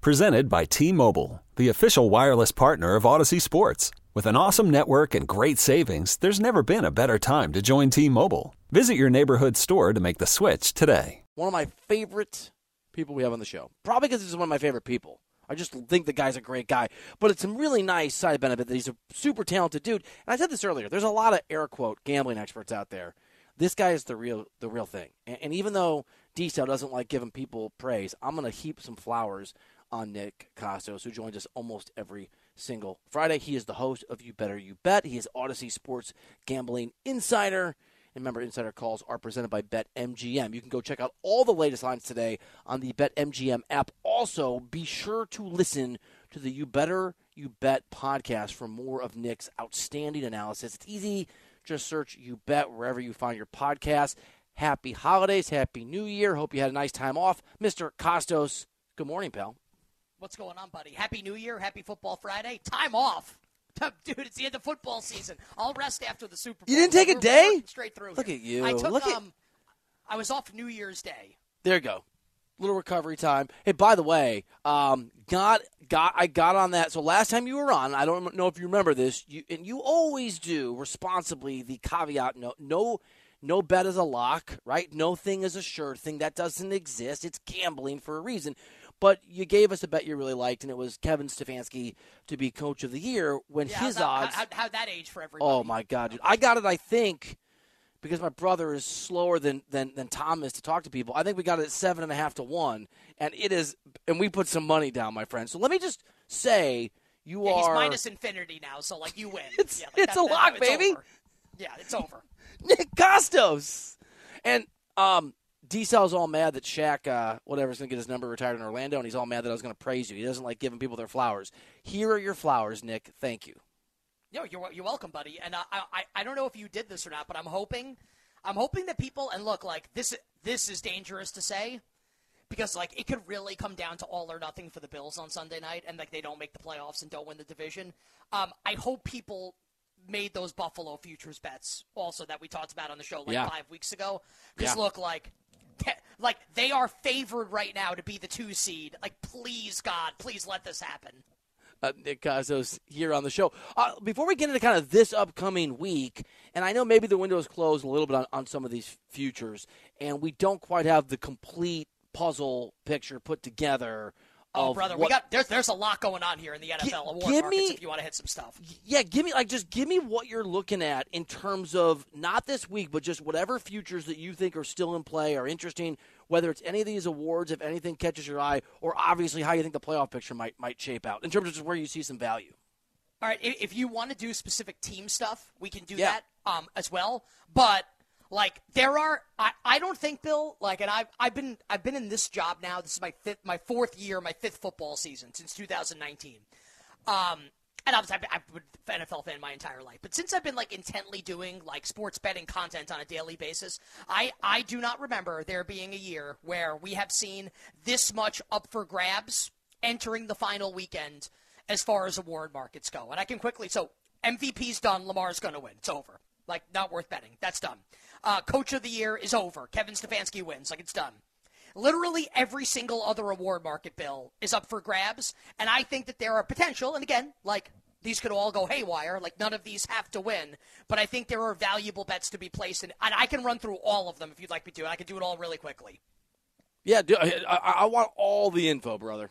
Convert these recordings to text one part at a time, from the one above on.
Presented by T Mobile, the official wireless partner of Audacy Sports. With an awesome network and great savings, there's never been a better time to join T Mobile. Visit your neighborhood store to make the switch today. One of my favorite people we have on the show. Probably because he's one of my favorite people. I just think the guy's a great guy. But it's a really nice side benefit that he's a super talented dude. And I said this earlier. There's a lot of air quote gambling experts out there. This guy is the real the real thing. And, and even though D doesn't like giving people praise, I'm going to heap some flowers on Nick Kostos, who joins us almost every single Friday. He is the host of You Better You Bet. He is Audacy Sports Gambling Insider. And remember, insider calls are presented by BetMGM. You can go check out all the latest lines today on the BetMGM app. Also, be sure to listen to the You Better You Bet podcast for more of Nick's outstanding analysis. It's easy. Just search You Bet wherever you find your podcast. Happy holidays. Happy New Year. Hope you had a nice time off. Mr. Kostos, good morning, pal. What's going on, buddy? Happy New Year. Happy Football Friday. Time off. Dude, it's the end of football season. I'll rest after the Super Bowl. You didn't take a day? Straight through. Look here. at you. I took Look at- um I was off New Year's Day. There you go. Little recovery time. Hey, by the way, um, got got I got on that. So last time you were on, I don't know if you remember this, you, and you always do responsibly the caveat: no, no, no bet is a lock, right? No thing is a sure thing. That doesn't exist. It's gambling for a reason. But you gave us a bet you really liked, and it was Kevin Stefanski to be Coach of the Year when Yeah, his that, odds. How, how, that age for everybody? Oh my god, dude! I got it. I think because my brother is slower than than than Tom is to talk to people. I think we got it at seven and a half to one, and it is. And we put some money down, my friend. So let me just say, you Yeah, he's are minus infinity now, so like you win. It's- yeah, like it's a lock, it's baby. Yeah, it's over. Nick Kostos, and um. D Cell's all mad that Shaq, uh, whatever, is going to get his number retired in Orlando, and he's all mad that I was going to praise you. He doesn't like giving people their flowers. Here are your flowers, Nick. Thank you. Yo, you're you're welcome, buddy. And uh, I I I don't know if you did this or not, but I'm hoping I'm hoping that people and look like this this is dangerous to say because like it could really come down to all or nothing for the Bills on Sunday night, and like they don't make the playoffs and don't win the division. Um, I hope people made those Buffalo futures bets also that we talked about on the show like Yeah. five weeks ago. Because Yeah. look like. Like they are favored right now to be the two seed. Like, please, God, please let this happen. uh, Nick Kostos here on the show. Uh, before we get into kind of this upcoming week, and I know maybe the window is closed a little bit on, on some of these futures, and we don't quite have the complete puzzle picture put together. Oh, of brother, we got there's there's a lot going on here in the NFL award give markets. me- if you want to hit some stuff, yeah, give me like just give me what you're looking at in terms of not this week, but just whatever futures that you think are still in play are interesting. Whether it's any of these awards, if anything catches your eye, or obviously how you think the playoff picture might might shape out in terms of just where you see some value. all right. If you want to do specific team stuff, we can do Yeah. that um, as well. But like, there are I, I don't think Bill like, and I've I've been I've been in this job now. This is my fifth my fourth year, my fifth football season since 2019. Um, and obviously, I've been, I've been an NFL fan my entire life. But since I've been like intently doing like sports betting content on a daily basis, I I do not remember there being a year where we have seen this much up for grabs entering the final weekend as far as award markets go. And I can quickly so MVP's done. Lamar's going to win. It's over. Like not worth betting. That's done. Uh, Coach of the year is over. Kevin Stefanski wins. Like it's done. Literally every single other award market bill is up for grabs, and I think that there are potential. And again, like these could all go haywire. Like none of these have to win, but I think there are valuable bets to be placed, in, and I can run through all of them if you'd like me to. And I can do it all really quickly. Yeah, I want all the info, brother.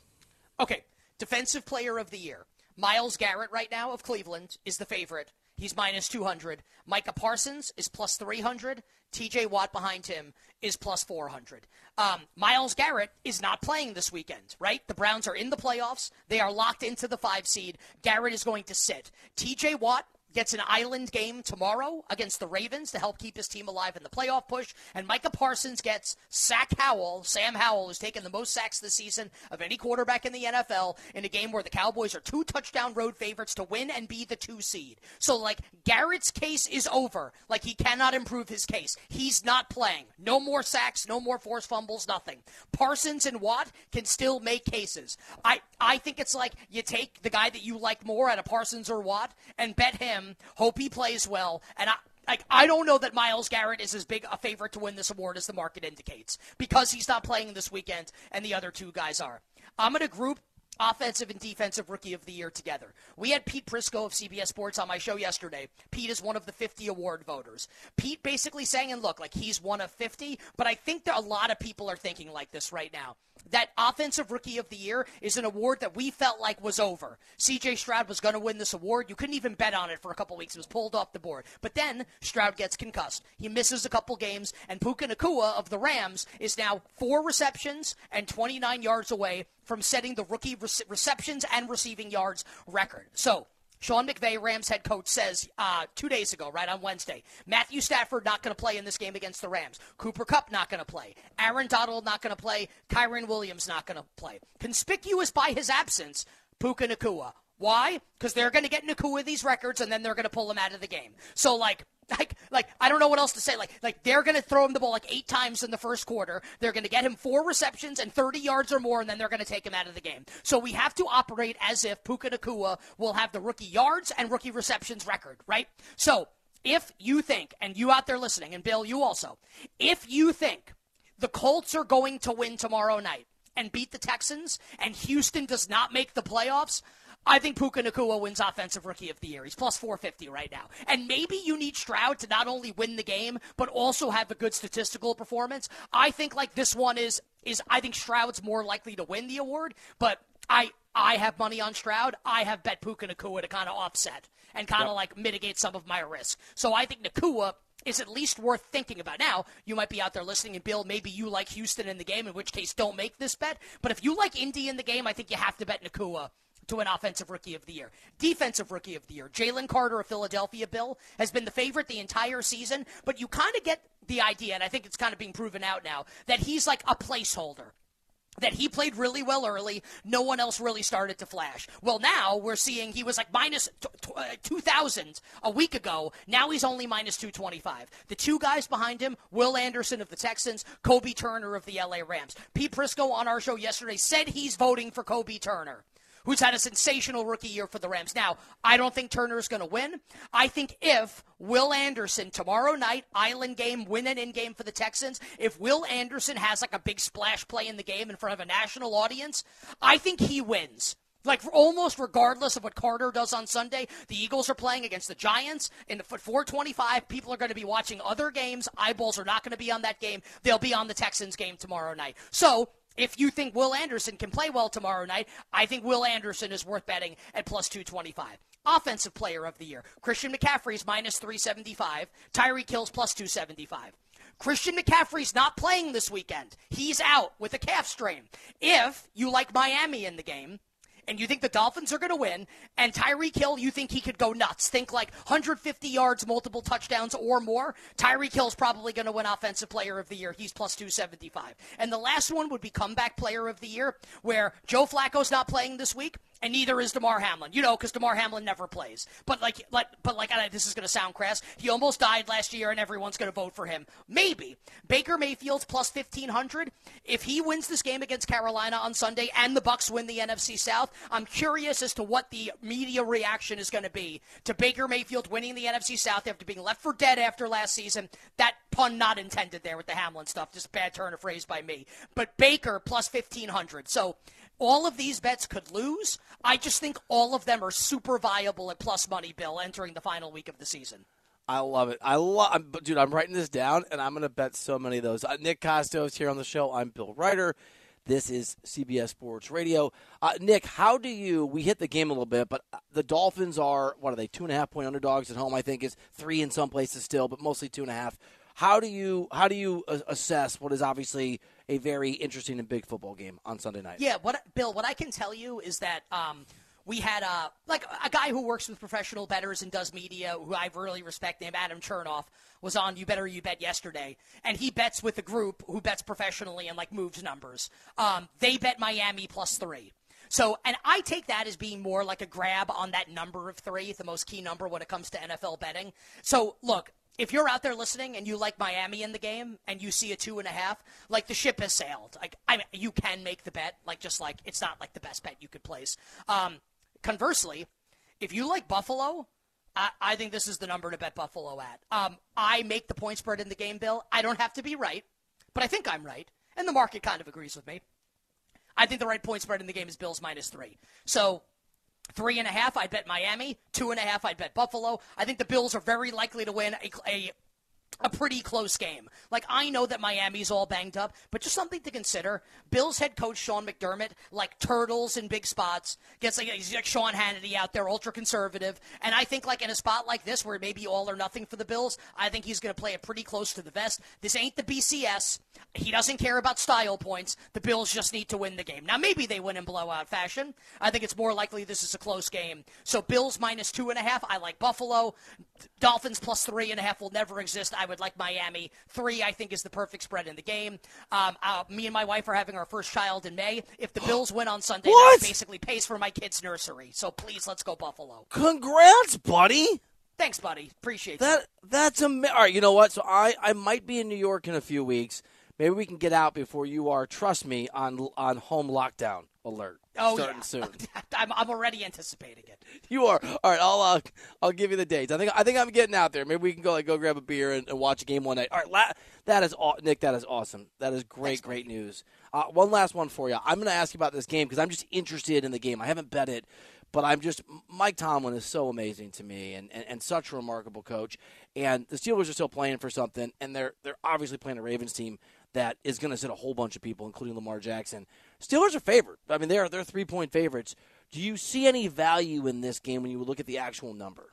Okay, defensive player of the year. Myles Garrett right now of Cleveland is the favorite. He's minus 200. Micah Parsons is plus 300. TJ Watt behind him is plus 400. Um, Myles Garrett is not playing this weekend, right? The Browns are in the playoffs. They are locked into the five seed. Garrett is going to sit. TJ Watt gets an island game tomorrow against the Ravens to help keep his team alive in the playoff push. And Micah Parsons gets Sack Howell, Sam Howell, who's taken the most sacks this season of any quarterback in the NFL in a game where the Cowboys are two touchdown road favorites to win and be the two seed. So, like, Garrett's case is over. Like, he cannot improve his case. He's not playing. No more sacks, no more forced fumbles, nothing. Parsons and Watt can still make cases. I, I think it's like you take the guy that you like more out of Parsons or Watt and bet him, hope he plays well, and I, like I don't know that Myles Garrett is as big a favorite to win this award as the market indicates because he's not playing this weekend and the other two guys are. I'm going to group offensive and defensive rookie of the year together. We had Pete Prisco of CBS Sports on my show yesterday. Pete is one of the 50 award voters. Pete basically saying, and look, like he's one of 50, but I think that a lot of people are thinking like this right now. That offensive rookie of the year is an award that we felt like was over. CJ Stroud was going to win this award. You couldn't even bet on it for a couple weeks. It was pulled off the board. But then Stroud gets concussed. He misses a couple games, and Puka Nacua of the Rams is now four receptions and 29 yards away from setting the rookie receptions and receiving yards record. So, Sean McVay, Rams head coach, says uh, two days ago, right on Wednesday, Matthew Stafford not going to play in this game against the Rams. Cooper Kupp not going to play. Aaron Donald not going to play. Kyren Williams not going to play. Conspicuous by his absence, Puka Nacua. Why? Because they're going to get Nacua these records and then they're going to pull him out of the game. So, like, like, like I don't know what else to say. Like, like they're going to throw him the ball like eight times in the first quarter. They're going to get him four receptions and 30 yards or more, and then they're going to take him out of the game. So we have to operate as if Puka Nacua will have the rookie yards and rookie receptions record, right? So if you think, and you out there listening, and Bill, you also, if you think the Colts are going to win tomorrow night and beat the Texans, and Houston does not make the playoffs, I think Puka Nacua wins Offensive Rookie of the Year. He's plus 450 right now. And maybe you need Stroud to not only win the game, but also have a good statistical performance. I think like this one is is I think Stroud's more likely to win the award, but I I have money on Stroud. I have bet Puka Nacua to kind of offset and kind of yep. like mitigate some of my risk. So I think Nacua is at least worth thinking about. Now, you might be out there listening, and Bill, maybe you like Houston in the game, in which case don't make this bet. But if you like Indy in the game, I think you have to bet Nacua to an offensive rookie of the year. Defensive rookie of the year. Jalen Carter of Philadelphia, Bill, has been the favorite the entire season, but you kind of get the idea, and I think it's kind of being proven out now, that he's like a placeholder that he played really well early. No one else really started to flash. Well, now we're seeing he was like minus t- t- uh, 2,000 a week ago. Now he's only minus 225. The two guys behind him, Will Anderson of the Texans, Kobie Turner of the LA Rams. Pete Prisco on our show yesterday said he's voting for Kobie Turner who's had a sensational rookie year for the Rams. Now, I don't think Turner is going to win. I think if Will Anderson tomorrow night, island game, win an in game for the Texans, if Will Anderson has like a big splash play in the game in front of a national audience, I think he wins. Like almost regardless of what Carter does on Sunday, the Eagles are playing against the Giants in the foot 425. People are going to be watching other games. Eyeballs are not going to be on that game. They'll be on the Texans game tomorrow night. So if you think Will Anderson can play well tomorrow night, I think Will Anderson is worth betting at plus 225. Offensive player of the year. Christian McCaffrey's minus 375. Tyreek Hill's plus 275. Christian McCaffrey's not playing this weekend. He's out with a calf strain. If you like Miami in the game, and you think the Dolphins are going to win, and Tyreek Hill, you think he could go nuts. Think like 150 yards, multiple touchdowns or more. Tyreek Hill's probably going to win Offensive Player of the Year. He's plus 275. And the last one would be Comeback Player of the Year, where Joe Flacco's not playing this week and neither is Damar Hamlin. You know, because Damar Hamlin never plays. But like, like but like, this is going to sound crass. He almost died last year, and everyone's going to vote for him. Maybe Baker Mayfield's plus fifteen hundred. If he wins this game against Carolina on Sunday, and the Bucs win the NFC South, I'm curious as to what the media reaction is going to be to Baker Mayfield winning the NFC South after being left for dead after last season. That pun not intended there with the Hamlin stuff, just bad turn of phrase by me. But Baker plus fifteen hundred. So all of these bets could lose. I just think all of them are super viable at plus money, Bill, entering the final week of the season. I love it. I love, dude. I'm writing this down, and I'm going to bet so many of those. Uh, Nick Kostos here on the show. I'm Bill Reiter. This is CBS Sports Radio. Uh, Nick, how do you? We hit the game a little bit, but uh, the Dolphins are what are they? Two and a half point underdogs at home. I think is three in some places still, but mostly two and a half. How do you how do you assess what is obviously a very interesting and big football game on Sunday night? Yeah, what Bill, what I can tell you is that um, we had a like a guy who works with professional bettors and does media, who I really respect, named Adam Chernoff, was on You Better You Bet yesterday, and he bets with a group who bets professionally and like moves numbers. Um, they bet Miami plus three. So, and I take that as being more like a grab on that number of three, the most key number when it comes to NFL betting. So, look, if you're out there listening and you like Miami in the game and you see a two and a half, like the ship has sailed. Like I, mean, you can make the bet. Like just like it's not like the best bet you could place. Um, conversely, if you like Buffalo, I, I, think this is the number to bet Buffalo at. Um, I make the point spread in the game, Bill. I don't have to be right, but I think I'm right, and the market kind of agrees with me. I think the right point spread in the game is Bills minus three. So three and a half, I'd bet Miami. Two and a half, I'd bet Buffalo. I think the Bills are very likely to win a, a a pretty close game. Like I know that Miami's all banged up, but just something to consider. Bills head coach Sean McDermott, like turtles in big spots, gets like he's like Sean Hannity out there, ultra conservative. And I think like in a spot like this where it may be all or nothing for the Bills, I think he's going to play it pretty close to the vest. This ain't the BCS. He doesn't care about style points. The Bills just need to win the game. Now maybe they win in blowout fashion. I think it's more likely this is a close game. So Bills minus two and a half. I like Buffalo. Dolphins plus three and a half will never exist. I would like Miami. Three, I think, is the perfect spread in the game. Um, uh, me and my wife are having our first child in May. If the Bills win on Sunday, that basically pays for my kid's nursery. So please, let's go Buffalo. Congrats, buddy. Thanks, buddy. Appreciate that. That's amazing. All right, you know what? So I, I might be in New York in a few weeks. Maybe we can get out before you are. Trust me on on home lockdown alert. Oh starting yeah, soon. I'm, I'm already anticipating it. You are all right. I'll uh, I'll give you the dates. I think I think I'm getting out there. Maybe we can go like go grab a beer and, and watch a game one night. All right, la- that is aw- Nick. That is awesome. That is great. Thanks, great news. Uh, one last one for you. I'm going to ask you about this game because I'm just interested in the game. I haven't bet it, but I'm just Mike Tomlin is so amazing to me and, and, and such a remarkable coach. And the Steelers are still playing for something, and they're they're obviously playing a Ravens team that is going to sit a whole bunch of people, including Lamar Jackson. Steelers are favored. I mean, they're they're three point favorites. Do you see any value in this game when you look at the actual number?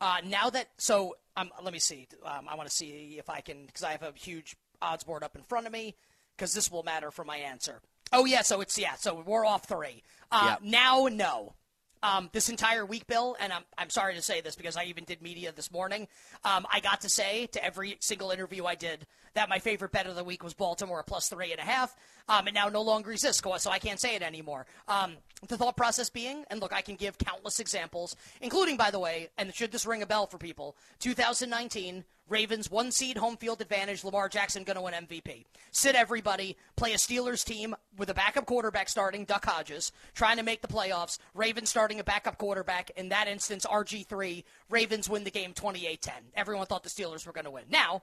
Uh, now that so, um, let me see. Um, I want to see if I can because I have a huge odds board up in front of me because this will matter for my answer. Oh yeah, so it's yeah, so we're off three. Uh, Yeah. Now, no. Um, this entire week, Bill, and I'm, I'm sorry to say this because I even did media this morning. Um, I got to say to every single interview I did that my favorite bet of the week was Baltimore plus three and a half. Um, and now no longer exists, so I can't say it anymore. Um, the thought process being, and look, I can give countless examples, including, by the way, and should this ring a bell for people, 2019, Ravens one seed home field advantage. Lamar Jackson going to win MVP. Sit everybody. Play a Steelers team with a backup quarterback starting, Duck Hodges, trying to make the playoffs. Ravens starting a backup quarterback. In that instance, RG3. Ravens win the game 28 10. Everyone thought the Steelers were going to win. Now,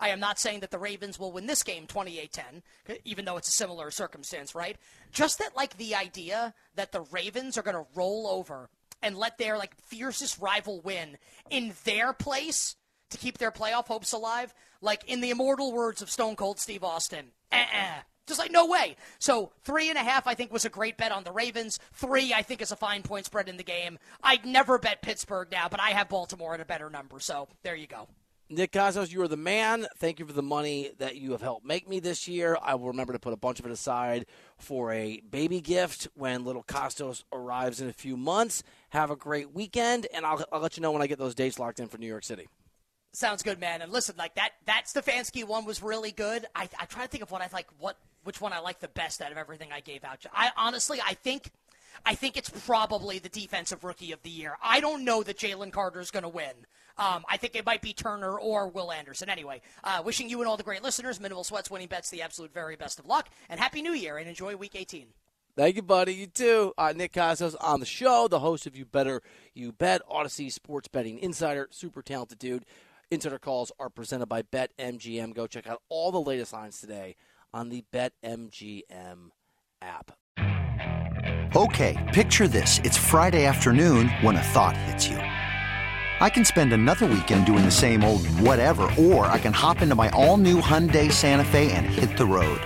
I am not saying that the Ravens will win this game 28 10, even though it's a similar circumstance, right? Just that, like, the idea that the Ravens are going to roll over and let their, like, fiercest rival win in their place to keep their playoff hopes alive, like, in the immortal words of Stone Cold Steve Austin, uh-uh. Just like, no way. So, three and a half, I think, was a great bet on the Ravens. Three, I think, is a fine point spread in the game. I'd never bet Pittsburgh now, but I have Baltimore at a better number. So, there you go. Nick Kostos, you are the man. Thank you for the money that you have helped make me this year. I will remember to put a bunch of it aside for a baby gift when little Kostos arrives in a few months. Have a great weekend, and I'll, I'll let you know when I get those dates locked in for New York City. Sounds good, man. And listen, like that that Stefanski one was really good. I I try to think of what I like what which one I like the best out of everything I gave out. I honestly I think I think it's probably the defensive rookie of the year. I don't know that Jalen Carter is going to win. Um, I think it might be Turner or Will Anderson. Anyway, uh, wishing you and all the great listeners, Minimal Sweats winning bets, the absolute very best of luck, and Happy New Year, and enjoy Week 18. Thank you, buddy. You too. Uh, Nick Kostos on the show, the host of You Better You Bet, Audacy Sports Betting Insider, super talented dude. Insider calls are presented by BetMGM. Go check out all the latest lines today on the BetMGM app. Okay, picture this. It's Friday afternoon when a thought hits you. I can spend another weekend doing the same old whatever, or I can hop into my all new Hyundai Santa Fe and hit the road.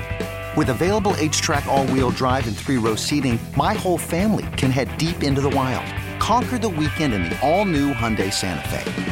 With available HTRAC, all wheel drive, and three row seating, my whole family can head deep into the wild. Conquer the weekend in the all new Hyundai Santa Fe.